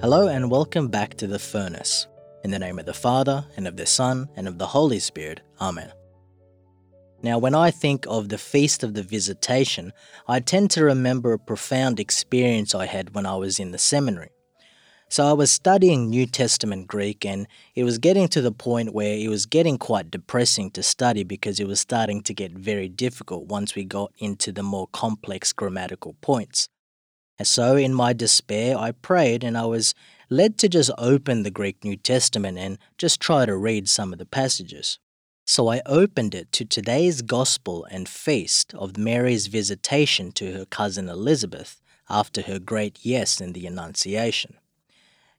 Hello and welcome back to the furnace. In the name of the Father, and of the Son, and of the Holy Spirit. Amen. Now, when I think of the Feast of the Visitation, I tend to remember a profound experience I had when I was in the seminary. So I was studying New Testament Greek, and it was getting to the point where it was getting quite depressing to study because it was starting to get very difficult once we got into the more complex grammatical points. And so, in my despair, I prayed and I was led to just open the Greek New Testament and just try to read some of the passages. So I opened it to today's Gospel and feast of Mary's visitation to her cousin Elizabeth after her great yes in the Annunciation.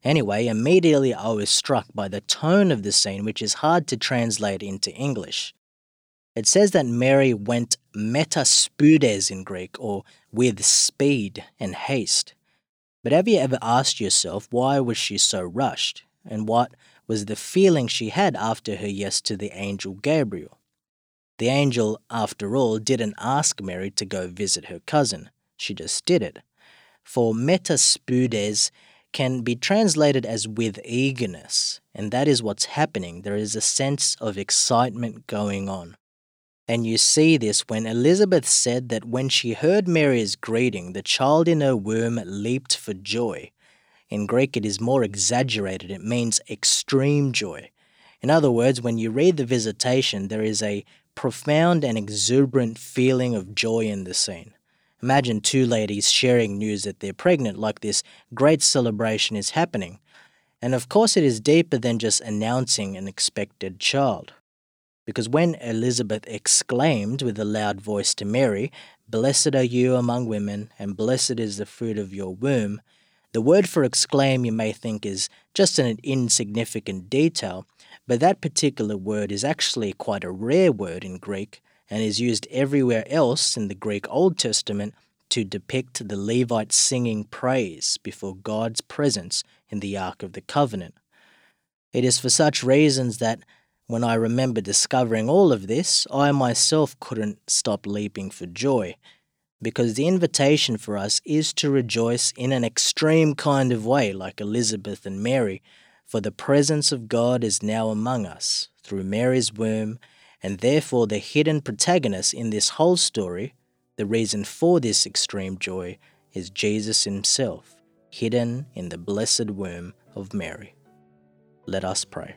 Anyway, immediately I was struck by the tone of the scene, which is hard to translate into English. It says that Mary went metaspudes in Greek, or with speed and haste. But have you ever asked yourself why was she so rushed, and what was the feeling she had after her yes to the angel Gabriel? The angel, after all, didn't ask Mary to go visit her cousin. She just did it. For metaspudes can be translated as with eagerness, and that is what's happening. There is a sense of excitement going on. And you see this when Elizabeth said that when she heard Mary's greeting, the child in her womb leaped for joy. In Greek, it is more exaggerated, it means extreme joy. In other words, when you read the visitation, there is a profound and exuberant feeling of joy in the scene. Imagine two ladies sharing news that they're pregnant, like this great celebration is happening. And of course, it is deeper than just announcing an expected child. Because when Elizabeth exclaimed with a loud voice to Mary, Blessed are you among women, and blessed is the fruit of your womb, the word for exclaim you may think is just an insignificant detail, but that particular word is actually quite a rare word in Greek and is used everywhere else in the Greek Old Testament to depict the Levites singing praise before God's presence in the Ark of the Covenant. It is for such reasons that when I remember discovering all of this, I myself couldn't stop leaping for joy, because the invitation for us is to rejoice in an extreme kind of way, like Elizabeth and Mary, for the presence of God is now among us through Mary's womb and therefore the hidden protagonist in this whole story, the reason for this extreme joy, is Jesus himself, hidden in the blessed womb of Mary. Let us pray.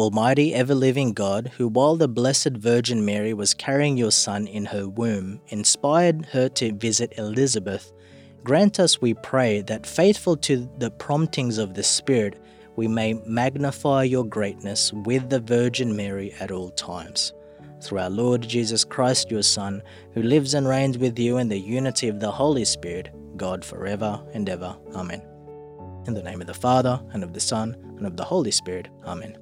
Almighty ever living God, who while the Blessed Virgin Mary was carrying your Son in her womb, inspired her to visit Elizabeth, grant us, we pray, that faithful to the promptings of the Spirit, we may magnify your greatness with the Virgin Mary at all times. Through our Lord Jesus Christ, your Son, who lives and reigns with you in the unity of the Holy Spirit, God forever and ever. Amen. In the name of the Father, and of the Son, and of the Holy Spirit. Amen.